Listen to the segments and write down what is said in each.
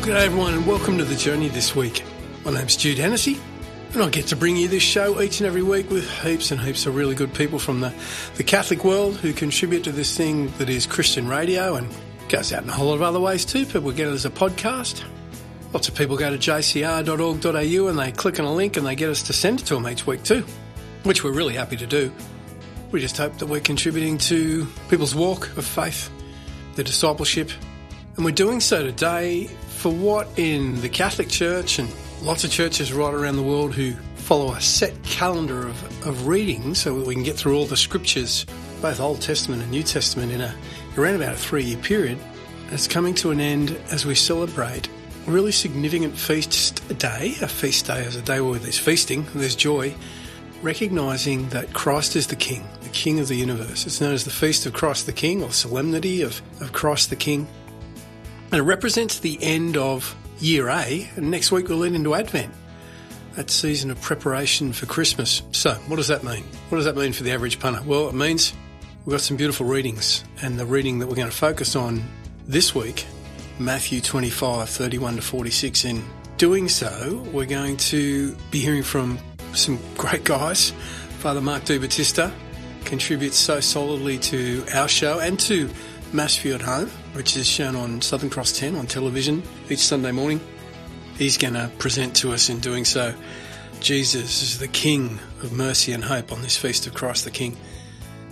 Well, g'day everyone, and welcome to the journey this week. My name's Jude Hennessy, and I get to bring you this show each and every week with heaps and heaps of really good people from the, the Catholic world who contribute to this thing that is Christian radio and goes out in a whole lot of other ways too. People get it as a podcast. Lots of people go to jcr.org.au and they click on a link and they get us to send it to them each week too, which we're really happy to do. We just hope that we're contributing to people's walk of faith, their discipleship, and we're doing so today for what in the Catholic Church and lots of churches right around the world who follow a set calendar of, of reading so that we can get through all the scriptures, both Old Testament and New Testament, in a around about a three year period. It's coming to an end as we celebrate a really significant feast day. A feast day is a day where there's feasting, there's joy, recognizing that Christ is the King, the King of the universe. It's known as the Feast of Christ the King or Solemnity of, of Christ the King. And it represents the end of year A, and next week we'll lead into Advent, that season of preparation for Christmas. So, what does that mean? What does that mean for the average punter? Well, it means we've got some beautiful readings, and the reading that we're going to focus on this week, Matthew 25, 31 to 46. In doing so, we're going to be hearing from some great guys. Father Mark De Battista contributes so solidly to our show and to Mass for You at Home, which is shown on Southern Cross 10 on television each Sunday morning. He's going to present to us in doing so Jesus is the King of mercy and hope on this feast of Christ the King.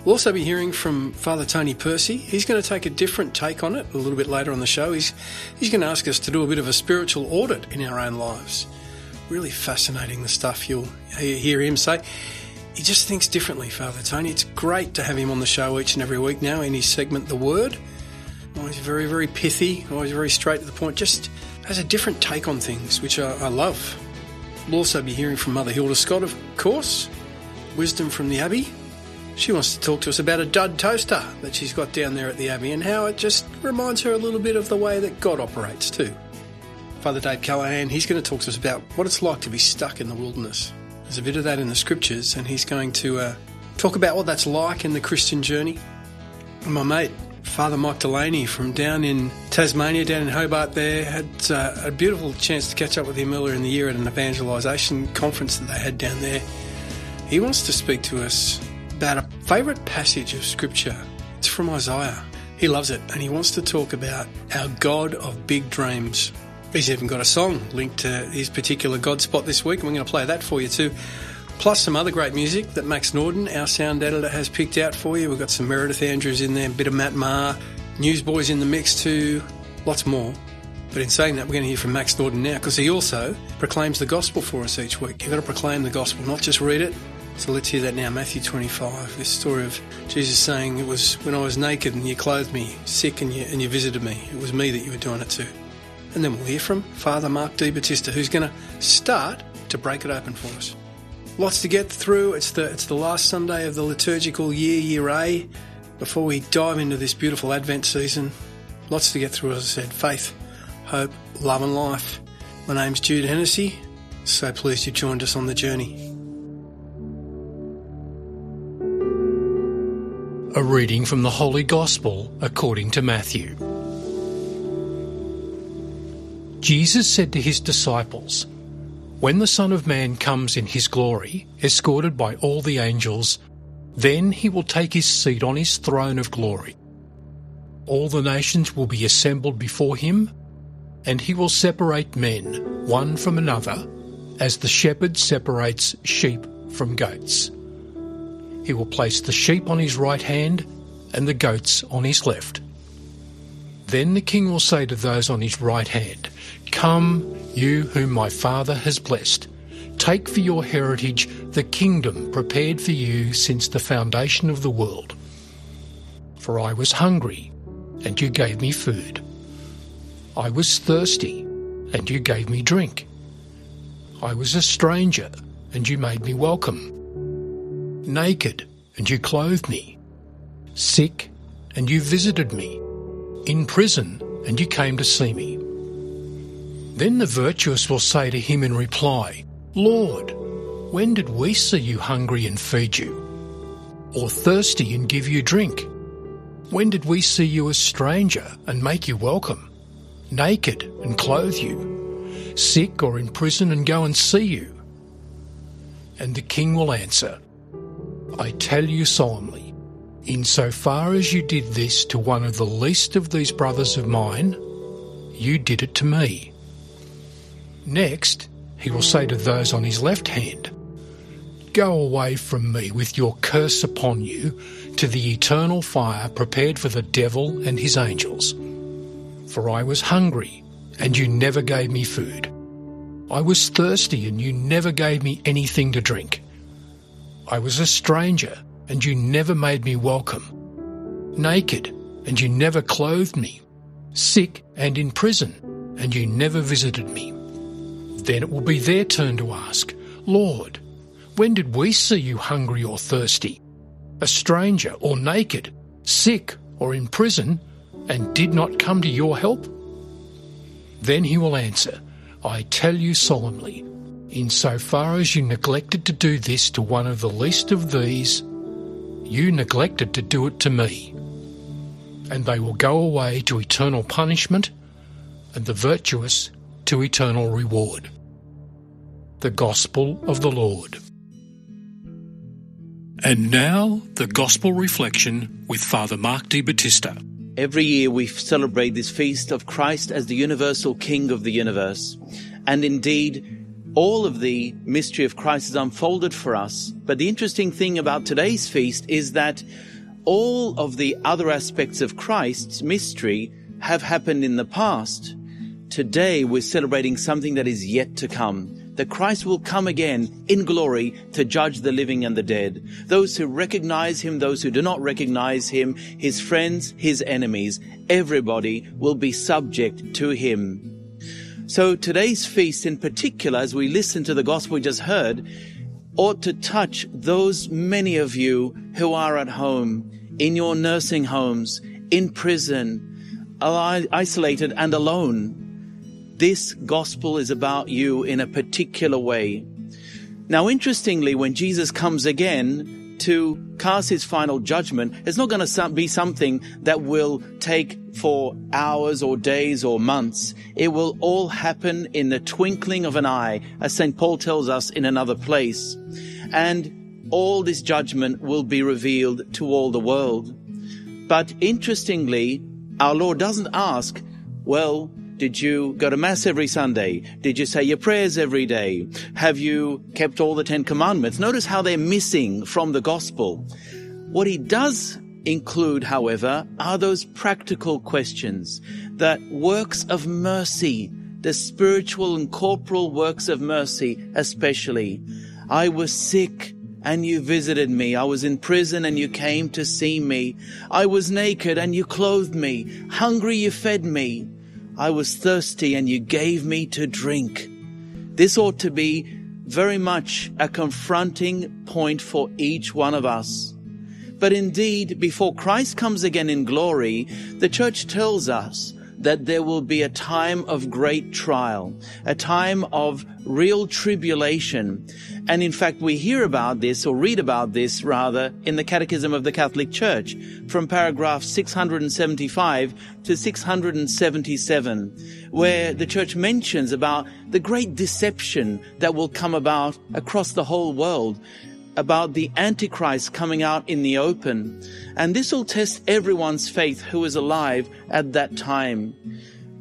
We'll also be hearing from Father Tony Percy. He's going to take a different take on it a little bit later on the show. He's, he's going to ask us to do a bit of a spiritual audit in our own lives. Really fascinating the stuff you'll hear him say. He just thinks differently, Father Tony. It's great to have him on the show each and every week now in his segment, The Word. Always very, very pithy, always very straight to the point, just has a different take on things, which I, I love. We'll also be hearing from Mother Hilda Scott, of course. Wisdom from the Abbey. She wants to talk to us about a dud toaster that she's got down there at the Abbey and how it just reminds her a little bit of the way that God operates too. Father Dave Callaghan, he's going to talk to us about what it's like to be stuck in the wilderness. There's a bit of that in the scriptures, and he's going to uh, talk about what that's like in the Christian journey. And my mate, Father Mike Delaney from down in Tasmania, down in Hobart, there had uh, a beautiful chance to catch up with him earlier in the year at an evangelisation conference that they had down there. He wants to speak to us about a favourite passage of Scripture. It's from Isaiah. He loves it, and he wants to talk about our God of big dreams. He's even got a song linked to his particular God spot this week, and we're going to play that for you too. Plus some other great music that Max Norden, our sound editor, has picked out for you. We've got some Meredith Andrews in there, a bit of Matt Maher, Newsboys in the mix too, lots more. But in saying that, we're going to hear from Max Norden now because he also proclaims the gospel for us each week. You've got to proclaim the gospel, not just read it, so let's hear that now. Matthew 25, this story of Jesus saying, It was when I was naked and you clothed me, sick and you, and you visited me. It was me that you were doing it to. And then we'll hear from Father Mark De Battista, who's going to start to break it open for us. Lots to get through. It's the, it's the last Sunday of the liturgical year, year A, before we dive into this beautiful Advent season. Lots to get through, as I said faith, hope, love, and life. My name's Jude Hennessy. So pleased you joined us on the journey. A reading from the Holy Gospel according to Matthew. Jesus said to his disciples, When the Son of Man comes in his glory, escorted by all the angels, then he will take his seat on his throne of glory. All the nations will be assembled before him, and he will separate men one from another, as the shepherd separates sheep from goats. He will place the sheep on his right hand and the goats on his left. Then the king will say to those on his right hand, Come, you whom my father has blessed. Take for your heritage the kingdom prepared for you since the foundation of the world. For I was hungry, and you gave me food. I was thirsty, and you gave me drink. I was a stranger, and you made me welcome naked, and you clothed me, sick, and you visited me, in prison, and you came to see me. Then the virtuous will say to him in reply, Lord, when did we see you hungry and feed you, or thirsty and give you drink? When did we see you a stranger and make you welcome, naked and clothe you, sick or in prison and go and see you? And the king will answer, I tell you solemnly, in so far as you did this to one of the least of these brothers of mine, you did it to me. Next, he will say to those on his left hand, Go away from me with your curse upon you to the eternal fire prepared for the devil and his angels. For I was hungry, and you never gave me food. I was thirsty, and you never gave me anything to drink. I was a stranger, and you never made me welcome. Naked, and you never clothed me. Sick and in prison, and you never visited me. Then it will be their turn to ask, Lord, when did we see you hungry or thirsty? a stranger or naked, sick or in prison, and did not come to your help? Then he will answer, I tell you solemnly, in so far as you neglected to do this to one of the least of these, you neglected to do it to me. And they will go away to eternal punishment, and the virtuous to eternal reward. The Gospel of the Lord. And now, the Gospel Reflection with Father Mark De Battista. Every year we celebrate this feast of Christ as the universal King of the universe. And indeed, all of the mystery of Christ is unfolded for us. But the interesting thing about today's feast is that all of the other aspects of Christ's mystery have happened in the past. Today we're celebrating something that is yet to come that Christ will come again in glory to judge the living and the dead. Those who recognize him, those who do not recognize him, his friends, his enemies, everybody will be subject to him. So today's feast in particular, as we listen to the gospel we just heard, ought to touch those many of you who are at home, in your nursing homes, in prison, isolated and alone this gospel is about you in a particular way. Now, interestingly, when Jesus comes again to cast his final judgment, it's not going to be something that will take for hours or days or months. It will all happen in the twinkling of an eye, as St. Paul tells us in another place. And all this judgment will be revealed to all the world. But interestingly, our Lord doesn't ask, well, did you go to Mass every Sunday? Did you say your prayers every day? Have you kept all the Ten Commandments? Notice how they're missing from the Gospel. What he does include, however, are those practical questions, that works of mercy, the spiritual and corporal works of mercy, especially. I was sick and you visited me. I was in prison and you came to see me. I was naked and you clothed me. Hungry, you fed me. I was thirsty and you gave me to drink. This ought to be very much a confronting point for each one of us. But indeed, before Christ comes again in glory, the church tells us that there will be a time of great trial, a time of real tribulation. And in fact, we hear about this or read about this rather in the Catechism of the Catholic Church from paragraph 675 to 677, where the church mentions about the great deception that will come about across the whole world about the Antichrist coming out in the open. And this will test everyone's faith who is alive at that time.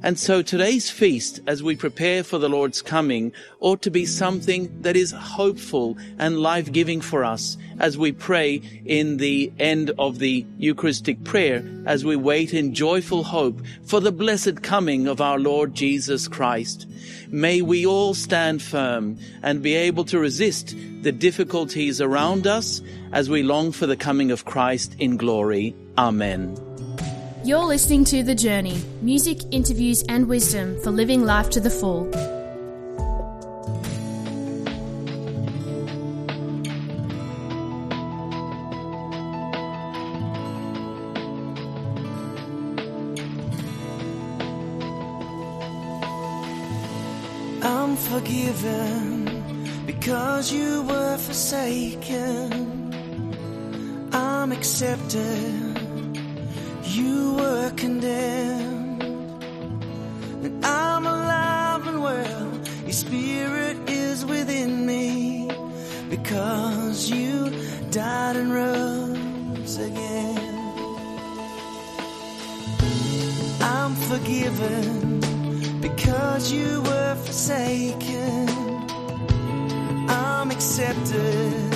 And so today's feast, as we prepare for the Lord's coming, ought to be something that is hopeful and life-giving for us as we pray in the end of the Eucharistic prayer, as we wait in joyful hope for the blessed coming of our Lord Jesus Christ. May we all stand firm and be able to resist the difficulties around us as we long for the coming of Christ in glory. Amen. You're listening to The Journey music, interviews, and wisdom for living life to the full. I'm forgiven because you were forsaken. I'm accepted you were condemned. And I'm alive and well, your spirit is within me because you died and rose again. I'm forgiven because you were forsaken. I'm accepted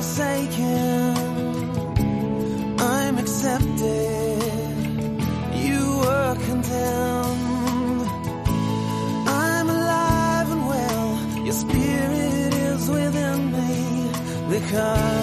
forsaken. I'm accepted. You were condemned. I'm alive and well. Your spirit is within me because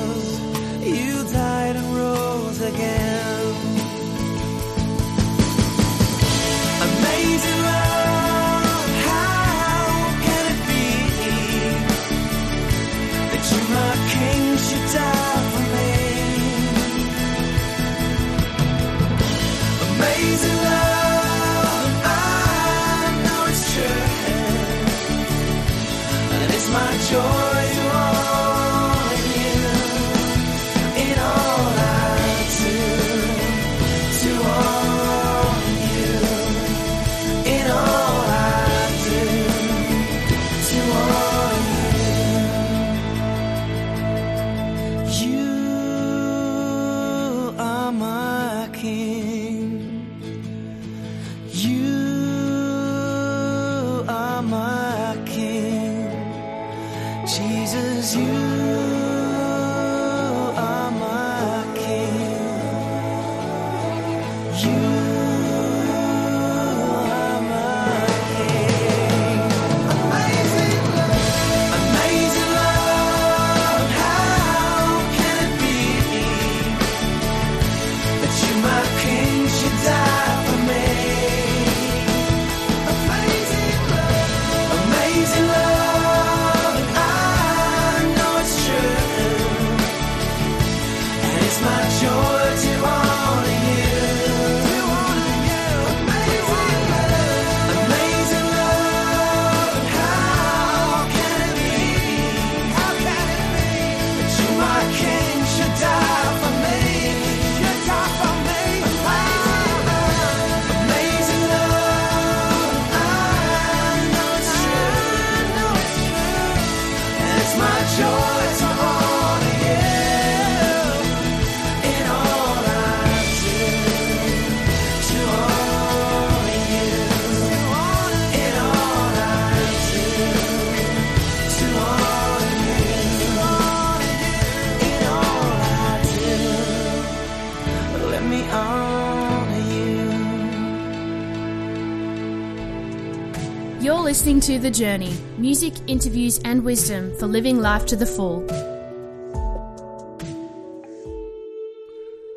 to The Journey music, interviews, and wisdom for living life to the full.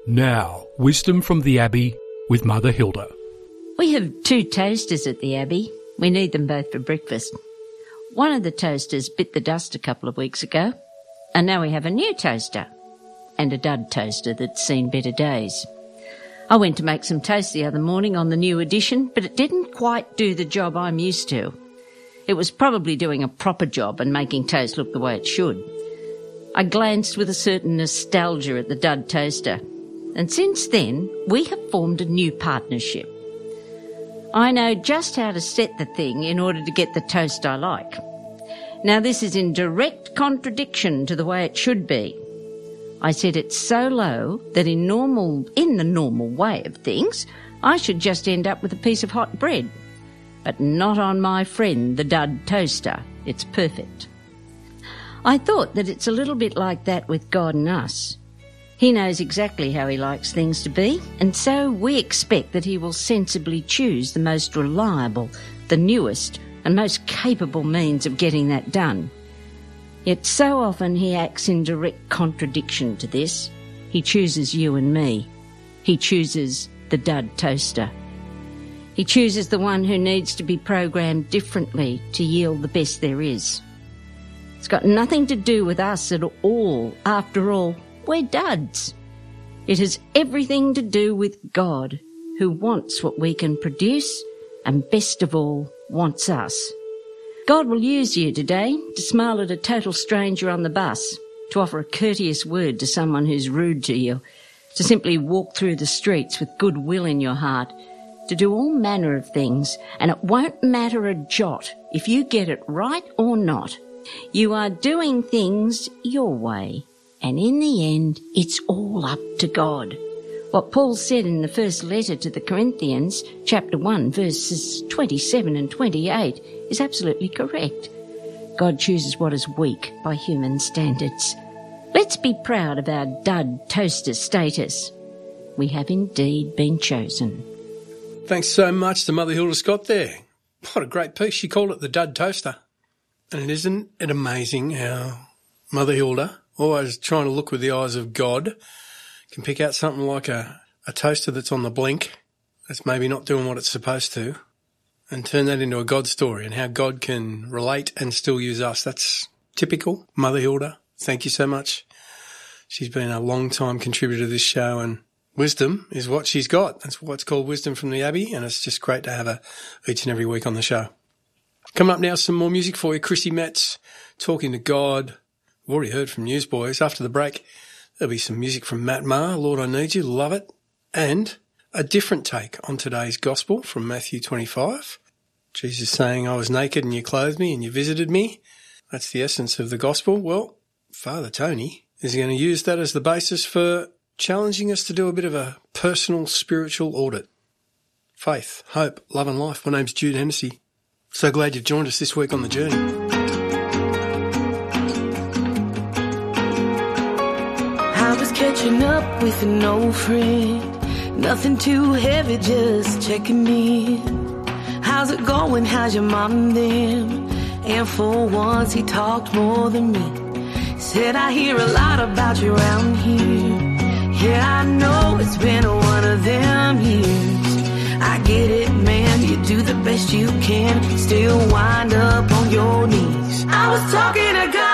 Now, wisdom from the Abbey with Mother Hilda. We have two toasters at the Abbey. We need them both for breakfast. One of the toasters bit the dust a couple of weeks ago, and now we have a new toaster and a dud toaster that's seen better days. I went to make some toast the other morning on the new edition, but it didn't quite do the job I'm used to. It was probably doing a proper job and making toast look the way it should. I glanced with a certain nostalgia at the dud toaster, and since then we have formed a new partnership. I know just how to set the thing in order to get the toast I like. Now this is in direct contradiction to the way it should be. I set it so low that in normal, in the normal way of things, I should just end up with a piece of hot bread. But not on my friend, the dud toaster. It's perfect. I thought that it's a little bit like that with God and us. He knows exactly how he likes things to be, and so we expect that he will sensibly choose the most reliable, the newest, and most capable means of getting that done. Yet so often he acts in direct contradiction to this. He chooses you and me. He chooses the dud toaster. He chooses the one who needs to be programmed differently to yield the best there is. It's got nothing to do with us at all. After all, we're duds. It has everything to do with God, who wants what we can produce and best of all, wants us. God will use you today to smile at a total stranger on the bus, to offer a courteous word to someone who's rude to you, to simply walk through the streets with goodwill in your heart, to do all manner of things, and it won't matter a jot if you get it right or not. You are doing things your way, and in the end, it's all up to God. What Paul said in the first letter to the Corinthians, chapter 1, verses 27 and 28, is absolutely correct. God chooses what is weak by human standards. Let's be proud of our dud toaster status. We have indeed been chosen. Thanks so much to Mother Hilda Scott there. What a great piece. She called it the Dud Toaster. And isn't it amazing how Mother Hilda, always trying to look with the eyes of God, can pick out something like a, a toaster that's on the blink, that's maybe not doing what it's supposed to, and turn that into a God story and how God can relate and still use us. That's typical. Mother Hilda, thank you so much. She's been a long time contributor to this show and wisdom is what she's got. That's what's called wisdom from the Abbey. And it's just great to have her each and every week on the show. Coming up now, some more music for you. Chrissy Metz talking to God. We've already heard from Newsboys. After the break, there'll be some music from Matt Maher. Lord, I need you. Love it. And a different take on today's gospel from Matthew 25. Jesus saying, I was naked and you clothed me and you visited me. That's the essence of the gospel. Well, Father Tony is going to use that as the basis for challenging us to do a bit of a personal spiritual audit. Faith, hope, love and life. My name's Jude Hennessy. So glad you've joined us this week on the journey. I was catching up with an old friend. Nothing too heavy, just checking in. How's it going? How's your mom and them? And for once, he talked more than me. Said, I hear a lot about you around here. Yeah, I know it's been one of them years. I get it, man. You do the best you can, still wind up on your knees. I was talking to God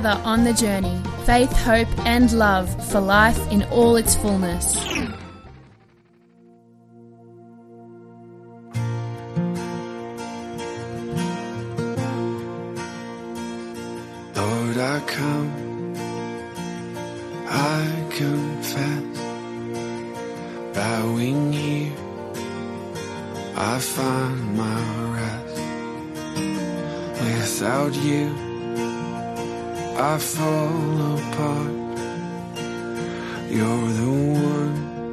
together on the journey faith, hope, and love for life in all its fullness. Lord, I come, I confess, bowing here, I find my rest. Without you, I fall apart. You're the one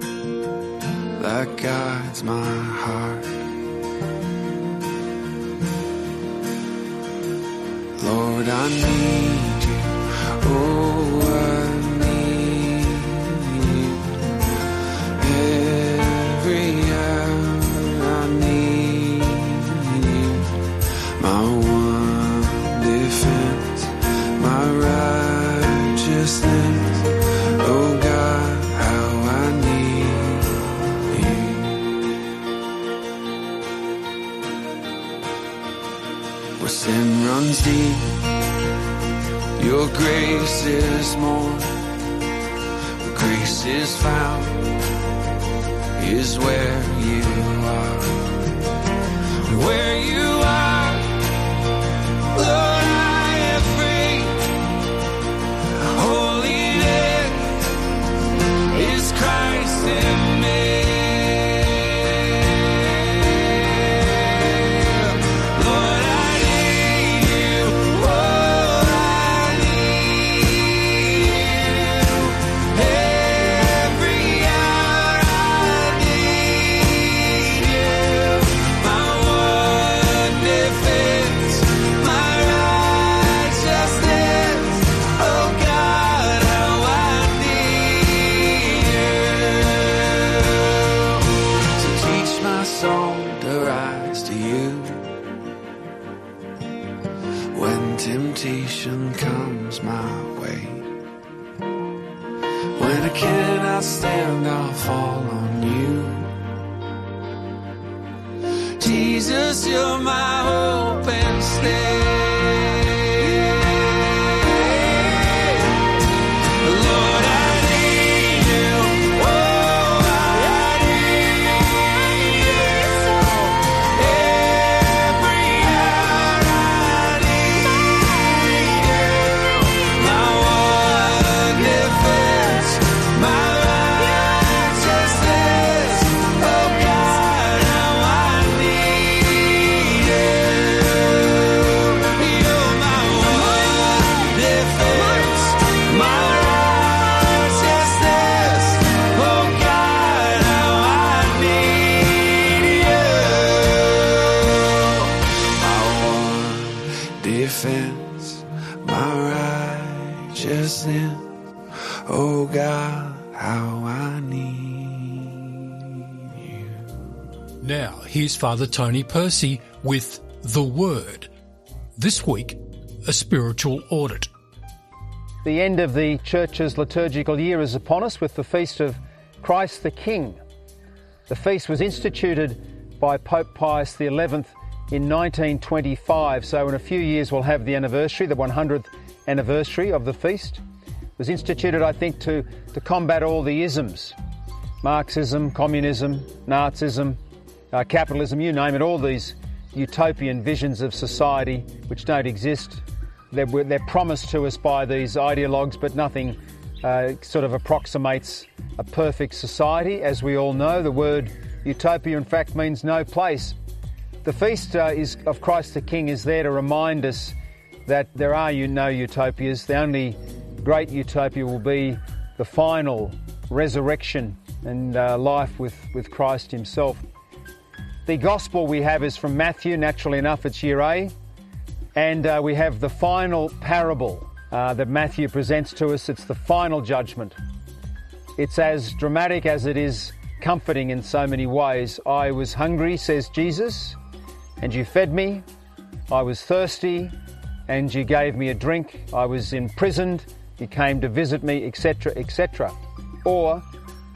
that guides my heart. Lord, I need you. Oh, I deep, your grace is more. Grace is found is where you are. Where you are, fall Father Tony Percy with The Word. This week, a spiritual audit. The end of the Church's liturgical year is upon us with the feast of Christ the King. The feast was instituted by Pope Pius XI in 1925, so in a few years we'll have the anniversary, the 100th anniversary of the feast. It was instituted, I think, to, to combat all the isms Marxism, communism, Nazism, uh, capitalism, you name it, all these utopian visions of society which don't exist. They're, they're promised to us by these ideologues, but nothing uh, sort of approximates a perfect society. As we all know, the word utopia, in fact, means no place. The feast uh, is, of Christ the King is there to remind us that there are you no utopias. The only great utopia will be the final resurrection and uh, life with, with Christ Himself. The gospel we have is from Matthew, naturally enough, it's year A. And uh, we have the final parable uh, that Matthew presents to us. It's the final judgment. It's as dramatic as it is comforting in so many ways. I was hungry, says Jesus, and you fed me. I was thirsty, and you gave me a drink. I was imprisoned, you came to visit me, etc., etc. Or,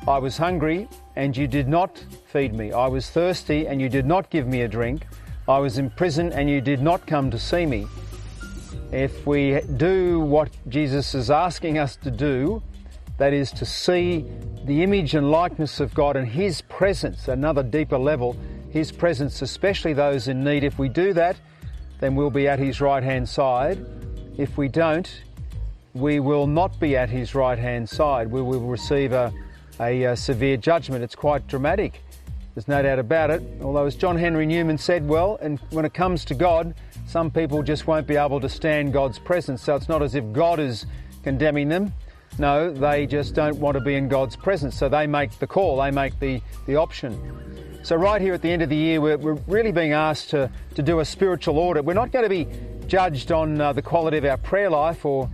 I was hungry, and you did not feed me. I was thirsty, and you did not give me a drink. I was in prison, and you did not come to see me. If we do what Jesus is asking us to do, that is to see the image and likeness of God and His presence, another deeper level, His presence, especially those in need. If we do that, then we'll be at His right hand side. If we don't, we will not be at His right hand side. We will receive a, a, a severe judgment. It's quite dramatic. There's no doubt about it. Although, as John Henry Newman said, well, and when it comes to God, some people just won't be able to stand God's presence. So it's not as if God is condemning them. No, they just don't want to be in God's presence. So they make the call, they make the, the option. So, right here at the end of the year, we're, we're really being asked to, to do a spiritual audit. We're not going to be judged on uh, the quality of our prayer life or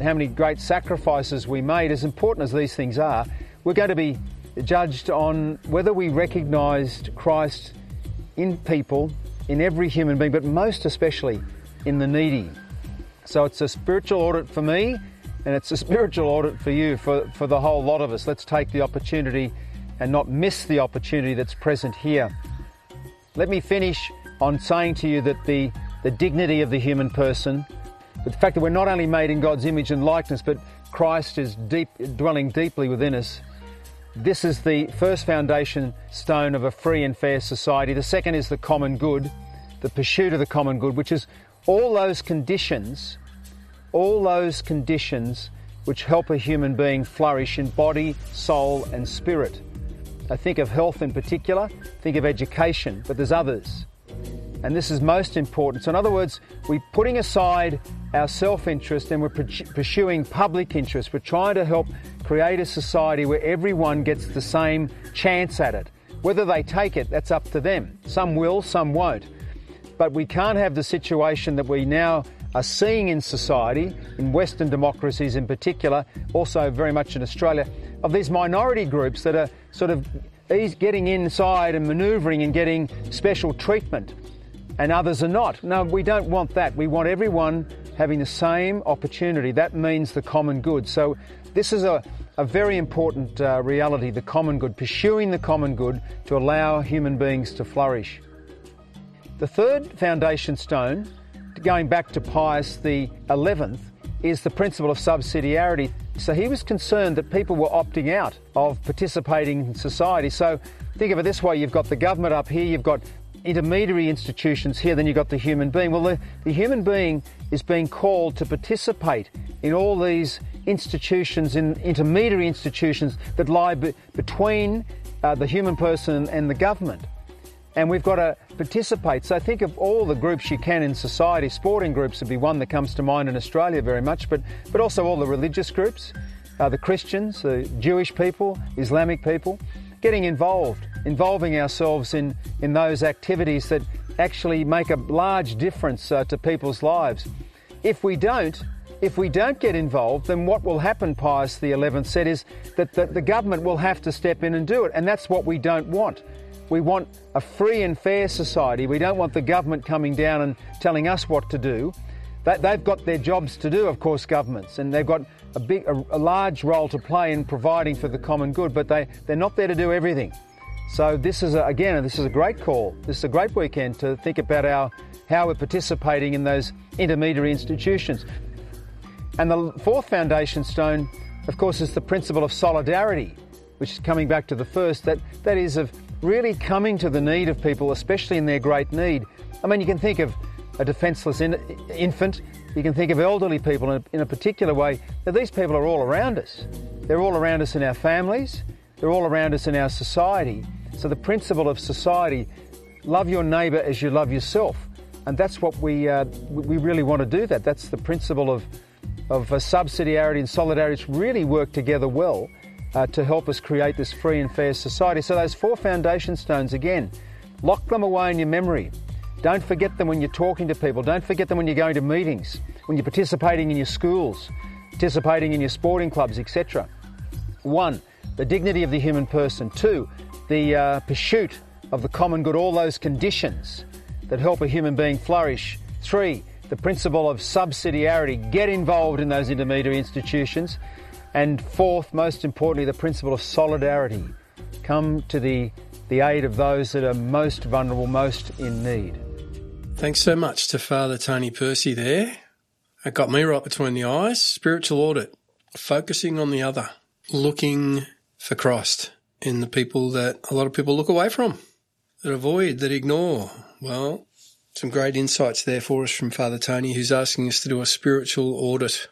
how many great sacrifices we made, as important as these things are. We're going to be judged on whether we recognised Christ in people, in every human being, but most especially in the needy. So it's a spiritual audit for me, and it's a spiritual audit for you, for, for the whole lot of us. Let's take the opportunity and not miss the opportunity that's present here. Let me finish on saying to you that the, the dignity of the human person, the fact that we're not only made in God's image and likeness, but Christ is deep, dwelling deeply within us. This is the first foundation stone of a free and fair society. The second is the common good, the pursuit of the common good, which is all those conditions, all those conditions which help a human being flourish in body, soul, and spirit. I think of health in particular, think of education, but there's others. And this is most important. So, in other words, we're putting aside our self interest and we're pursuing public interest. We're trying to help create a society where everyone gets the same chance at it. Whether they take it, that's up to them. Some will, some won't. But we can't have the situation that we now are seeing in society, in Western democracies in particular, also very much in Australia, of these minority groups that are sort of getting inside and manoeuvring and getting special treatment and others are not. No, we don't want that. We want everyone having the same opportunity. That means the common good. So, this is a, a very important uh, reality the common good, pursuing the common good to allow human beings to flourish. The third foundation stone, going back to Pius 11th, is the principle of subsidiarity. So he was concerned that people were opting out of participating in society. So think of it this way you've got the government up here, you've got intermediary institutions here, then you've got the human being. Well, the, the human being is being called to participate in all these institutions, in intermediary institutions that lie be, between uh, the human person and the government. And we've got to participate. So think of all the groups you can in society. Sporting groups would be one that comes to mind in Australia very much, but, but also all the religious groups, uh, the Christians, the Jewish people, Islamic people, getting involved involving ourselves in, in those activities that actually make a large difference uh, to people's lives. If we don't, if we don't get involved, then what will happen, Pius XI said, is that the, the government will have to step in and do it. And that's what we don't want. We want a free and fair society. We don't want the government coming down and telling us what to do. They've got their jobs to do, of course, governments, and they've got a big, a, a large role to play in providing for the common good, but they, they're not there to do everything. So this is a, again, this is a great call. This is a great weekend to think about our how we're participating in those intermediary institutions. And the fourth foundation stone, of course, is the principle of solidarity, which is coming back to the first. That that is of really coming to the need of people, especially in their great need. I mean, you can think of a defenceless in, infant. You can think of elderly people in a, in a particular way. Now, these people are all around us. They're all around us in our families. They're all around us in our society. So the principle of society, love your neighbour as you love yourself. And that's what we, uh, we really want to do that. That's the principle of, of uh, subsidiarity and solidarity It's really work together well uh, to help us create this free and fair society. So those four foundation stones, again, lock them away in your memory. Don't forget them when you're talking to people. Don't forget them when you're going to meetings, when you're participating in your schools, participating in your sporting clubs, etc. One, the dignity of the human person. Two, the uh, pursuit of the common good, all those conditions that help a human being flourish. Three, the principle of subsidiarity, get involved in those intermediary institutions. And fourth, most importantly, the principle of solidarity, come to the, the aid of those that are most vulnerable, most in need. Thanks so much to Father Tony Percy there. It got me right between the eyes. Spiritual audit, focusing on the other, looking for Christ in the people that a lot of people look away from, that avoid, that ignore. Well, some great insights there for us from Father Tony, who's asking us to do a spiritual audit,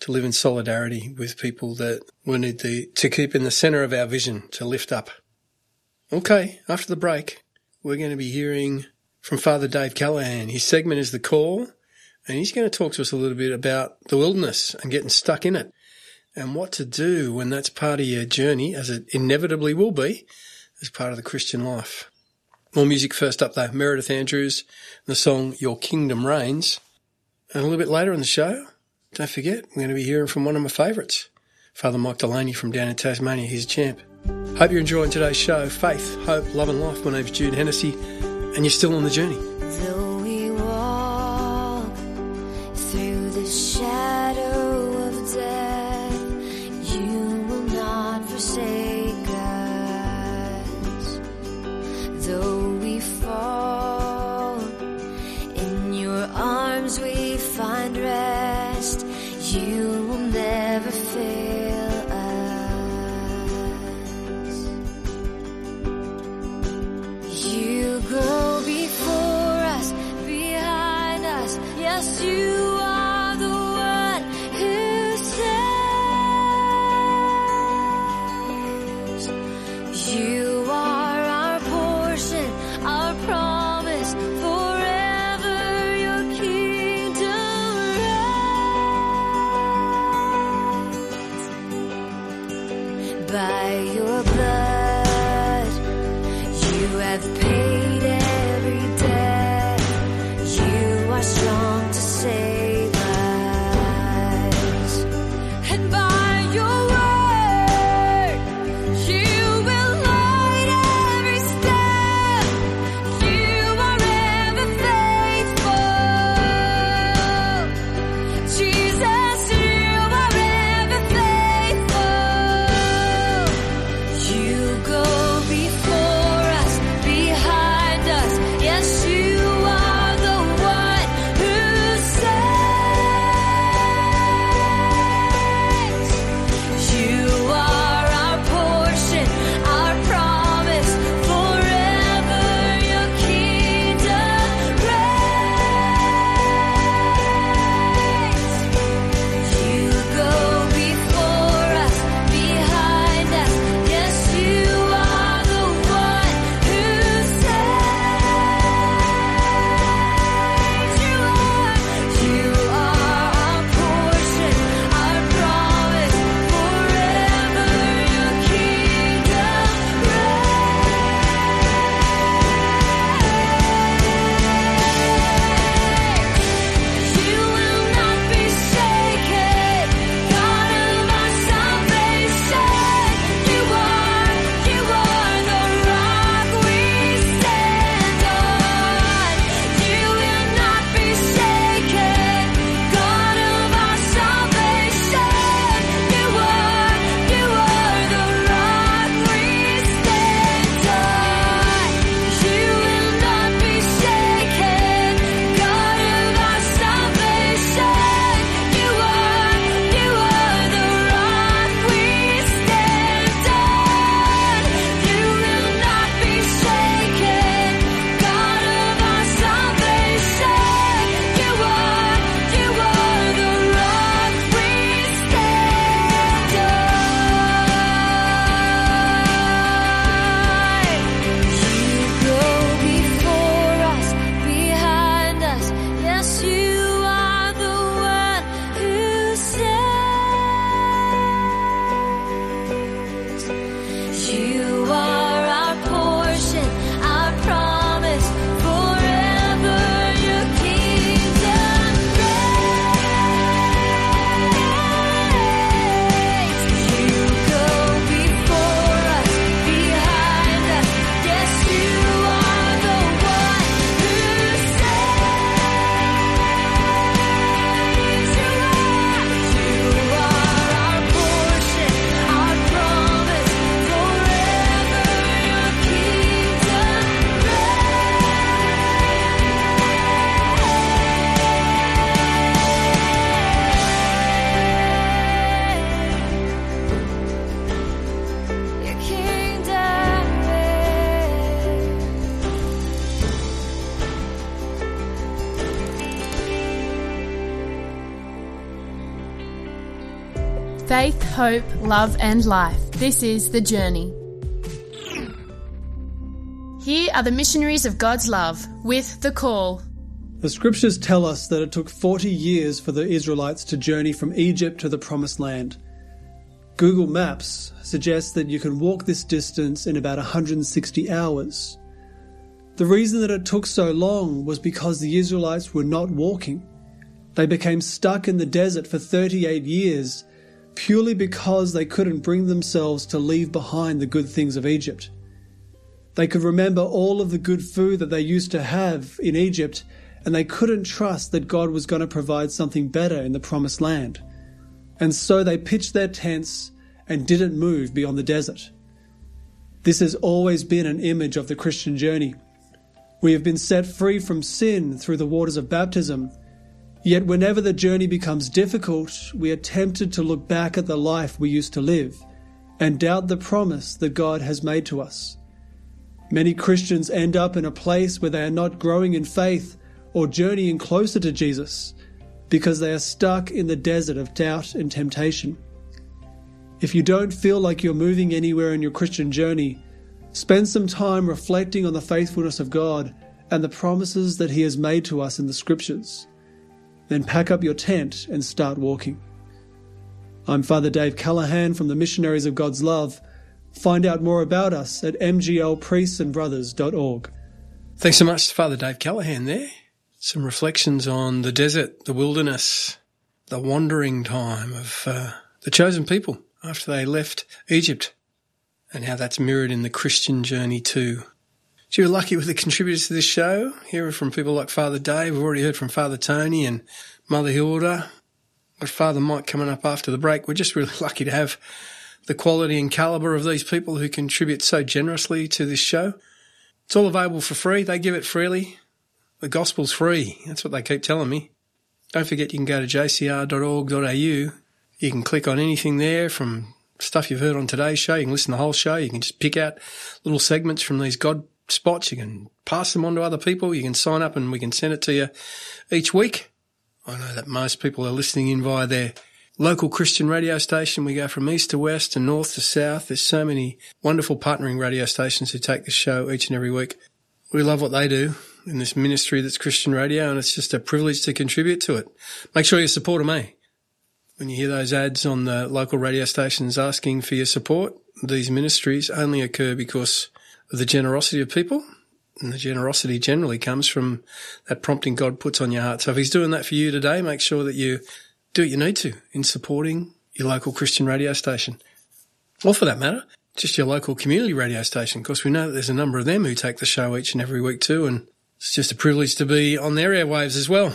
to live in solidarity with people that we need the, to keep in the centre of our vision, to lift up. Okay, after the break, we're going to be hearing from Father Dave Callaghan. His segment is The Call, and he's going to talk to us a little bit about the wilderness and getting stuck in it and what to do when that's part of your journey, as it inevitably will be, as part of the Christian life. More music first up though. Meredith Andrews, the song Your Kingdom Reigns. And a little bit later in the show, don't forget, we're going to be hearing from one of my favourites, Father Mike Delaney from down in Tasmania. He's a champ. Hope you're enjoying today's show. Faith, hope, love and life. My name's Jude Hennessy, and you're still on the journey. By your blood. You have paid Faith, hope, love, and life. This is The Journey. Here are the missionaries of God's love with The Call. The scriptures tell us that it took 40 years for the Israelites to journey from Egypt to the Promised Land. Google Maps suggests that you can walk this distance in about 160 hours. The reason that it took so long was because the Israelites were not walking. They became stuck in the desert for 38 years purely because they couldn't bring themselves to leave behind the good things of Egypt. They could remember all of the good food that they used to have in Egypt, and they couldn't trust that God was going to provide something better in the promised land. And so they pitched their tents and didn't move beyond the desert. This has always been an image of the Christian journey. We have been set free from sin through the waters of baptism. Yet, whenever the journey becomes difficult, we are tempted to look back at the life we used to live and doubt the promise that God has made to us. Many Christians end up in a place where they are not growing in faith or journeying closer to Jesus because they are stuck in the desert of doubt and temptation. If you don't feel like you're moving anywhere in your Christian journey, spend some time reflecting on the faithfulness of God and the promises that He has made to us in the Scriptures. Then pack up your tent and start walking. I'm Father Dave Callaghan from the Missionaries of God's Love. Find out more about us at mglpriestsandbrothers.org. Thanks so much to Father Dave Callaghan there. Some reflections on the desert, the wilderness, the wandering time of uh, the chosen people after they left Egypt, and how that's mirrored in the Christian journey too. So you're lucky with the contributors to this show. Hearing from people like Father Dave. We've already heard from Father Tony and Mother Hilda. Got Father Mike coming up after the break. We're just really lucky to have the quality and caliber of these people who contribute so generously to this show. It's all available for free. They give it freely. The gospel's free. That's what they keep telling me. Don't forget you can go to jcr.org.au. You can click on anything there from stuff you've heard on today's show. You can listen to the whole show. You can just pick out little segments from these God spots. You can pass them on to other people. You can sign up and we can send it to you each week. I know that most people are listening in via their local Christian radio station. We go from east to west and north to south. There's so many wonderful partnering radio stations who take the show each and every week. We love what they do in this ministry that's Christian radio and it's just a privilege to contribute to it. Make sure you support me. When you hear those ads on the local radio stations asking for your support, these ministries only occur because the generosity of people. And the generosity generally comes from that prompting God puts on your heart. So if He's doing that for you today, make sure that you do what you need to in supporting your local Christian radio station. Or for that matter, just your local community radio station. Of course, we know that there's a number of them who take the show each and every week too. And it's just a privilege to be on their airwaves as well.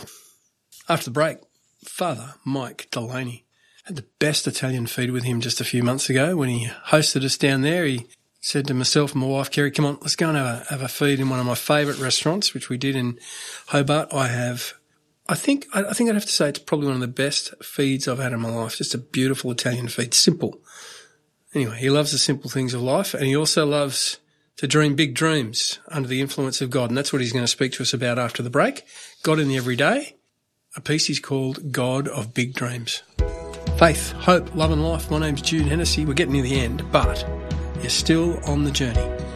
After the break, Father Mike Delaney had the best Italian feed with him just a few months ago when he hosted us down there. He said to myself and my wife, Kerry, come on, let's go and have a, have a feed in one of my favourite restaurants, which we did in Hobart. I have, I think, I, I think I'd have to say it's probably one of the best feeds I've had in my life. Just a beautiful Italian feed. Simple. Anyway, he loves the simple things of life and he also loves to dream big dreams under the influence of God. And that's what he's going to speak to us about after the break. God in the everyday. A piece he's called God of Big Dreams. Faith, hope, love and life. My name's Jude Hennessy. We're getting near the end, but you're still on the journey.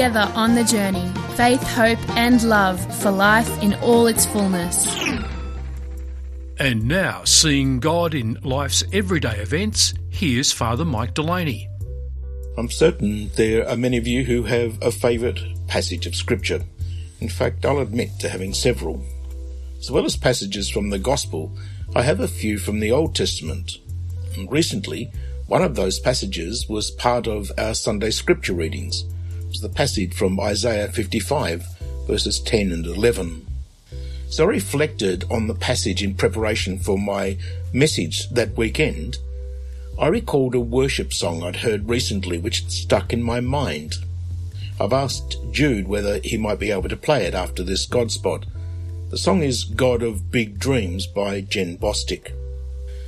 Together on the journey, faith, hope, and love for life in all its fullness. And now, seeing God in life's everyday events, here's Father Mike Delaney. I'm certain there are many of you who have a favourite passage of Scripture. In fact, I'll admit to having several. As well as passages from the Gospel, I have a few from the Old Testament. And recently, one of those passages was part of our Sunday Scripture readings. The passage from Isaiah 55, verses 10 and 11. So I reflected on the passage in preparation for my message that weekend. I recalled a worship song I'd heard recently which stuck in my mind. I've asked Jude whether he might be able to play it after this God spot. The song is God of Big Dreams by Jen Bostic.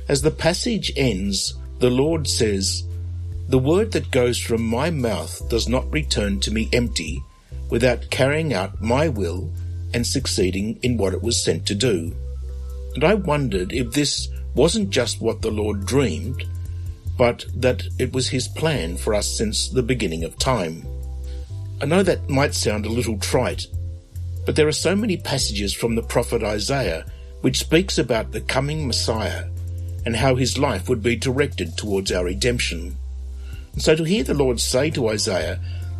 As the passage ends, the Lord says, The word that goes from my mouth does not return to me empty without carrying out my will and succeeding in what it was sent to do. And I wondered if this wasn't just what the Lord dreamed, but that it was his plan for us since the beginning of time. I know that might sound a little trite, but there are so many passages from the prophet Isaiah which speaks about the coming Messiah and how his life would be directed towards our redemption. So to hear the Lord say to Isaiah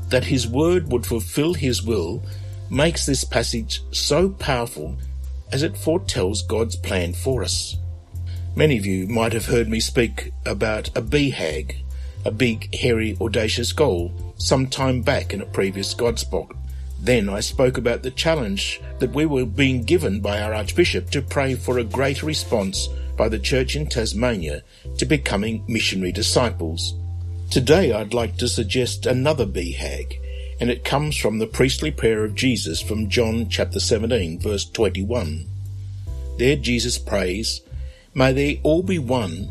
that his word would fulfill his will makes this passage so powerful as it foretells God's plan for us. Many of you might have heard me speak about a BHAG, a big, hairy, audacious goal, some time back in a previous Godspot. Then I spoke about the challenge that we were being given by our Archbishop to pray for a greater response by the Church in Tasmania to becoming missionary disciples. Today I'd like to suggest another BHAG, and it comes from the priestly prayer of Jesus from John chapter 17 verse 21. There Jesus prays, May they all be one.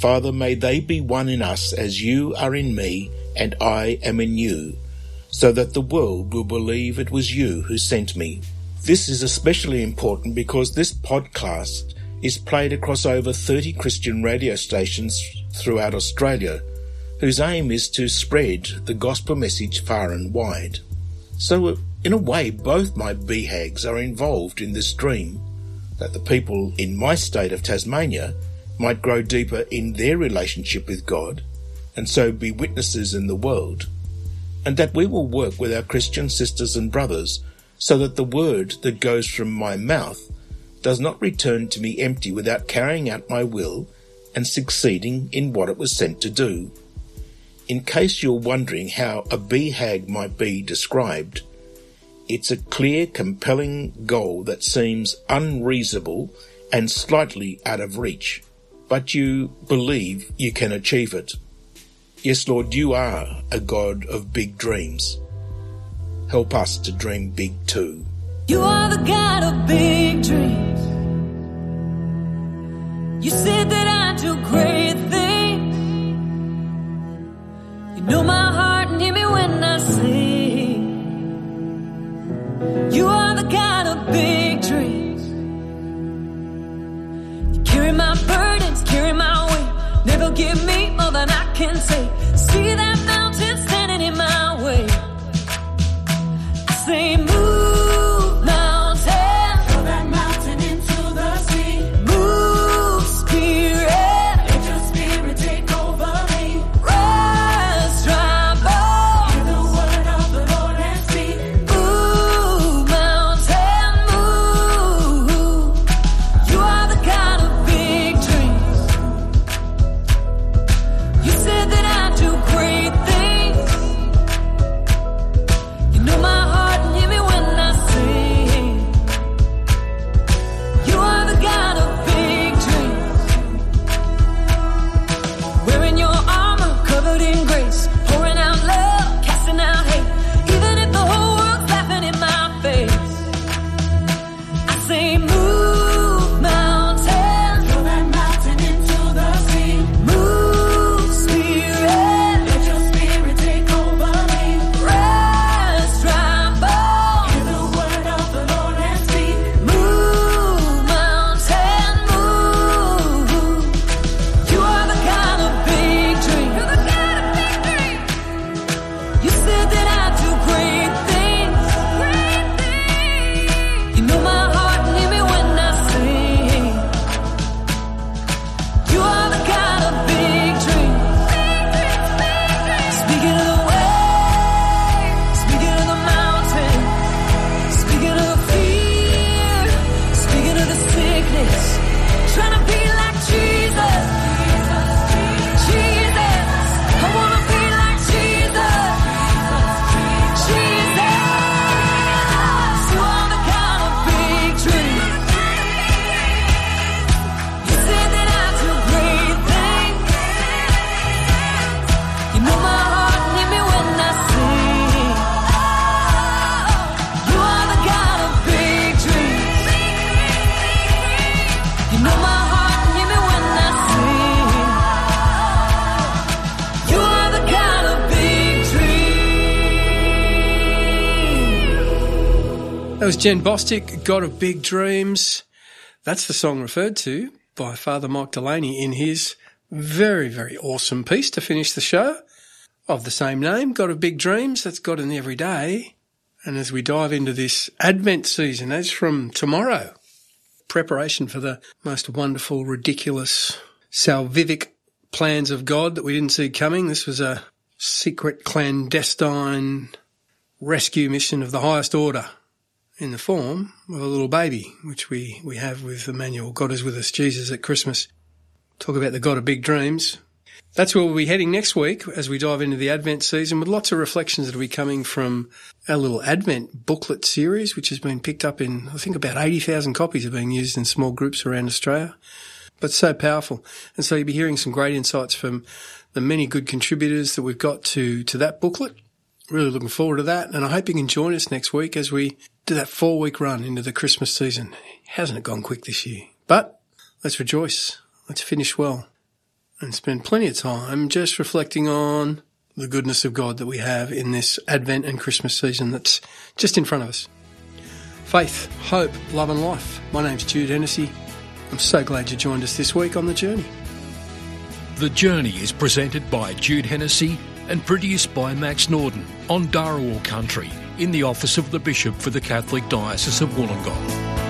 Father, may they be one in us as you are in me and I am in you, so that the world will believe it was you who sent me. This is especially important because this podcast is played across over 30 Christian radio stations throughout Australia, whose aim is to spread the gospel message far and wide. So, in a way, both my BHAGs are involved in this dream that the people in my state of Tasmania might grow deeper in their relationship with God and so be witnesses in the world, and that we will work with our Christian sisters and brothers so that the word that goes from my mouth does not return to me empty without carrying out my will and succeeding in what it was sent to do. In case you're wondering how a BHAG might be described, it's a clear, compelling goal that seems unreasonable and slightly out of reach, but you believe you can achieve it. Yes, Lord, you are a God of big dreams. Help us to dream big too. You are the God of big dreams. You said that I do great things. Know my heart and hear me when I sing. You are the God of big dreams. You carry my burdens, carry my weight. Never give me more than I can say. See that was Jen Bostic, God of Big Dreams. That's the song referred to by Father Mike Delaney in his very, very awesome piece to finish the show of the same name, God of Big Dreams. That's God in the Everyday. And as we dive into this Advent season, as from tomorrow, preparation for the most wonderful, ridiculous, salvific plans of God that we didn't see coming. This was a secret, clandestine rescue mission of the highest order in the form of a little baby, which we, we have with Emmanuel. God is with us, Jesus at Christmas. Talk about the God of big dreams. That's where we'll be heading next week as we dive into the Advent season with lots of reflections that will be coming from our little Advent booklet series, which has been picked up in, I think about 80,000 copies are being used in small groups around Australia. But so powerful. And so you'll be hearing some great insights from the many good contributors that we've got to, to that booklet. Really looking forward to that. And I hope you can join us next week as we do that four week run into the Christmas season. Hasn't it gone quick this year? But let's rejoice. Let's finish well and spend plenty of time just reflecting on the goodness of God that we have in this Advent and Christmas season that's just in front of us. Faith, hope, love and life. My name's Jude Hennessy. I'm so glad you joined us this week on The Journey. The Journey is presented by Jude Hennessy and produced by Max Norden on Darawal Country in the office of the Bishop for the Catholic Diocese of Wollongong.